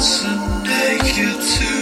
to take you to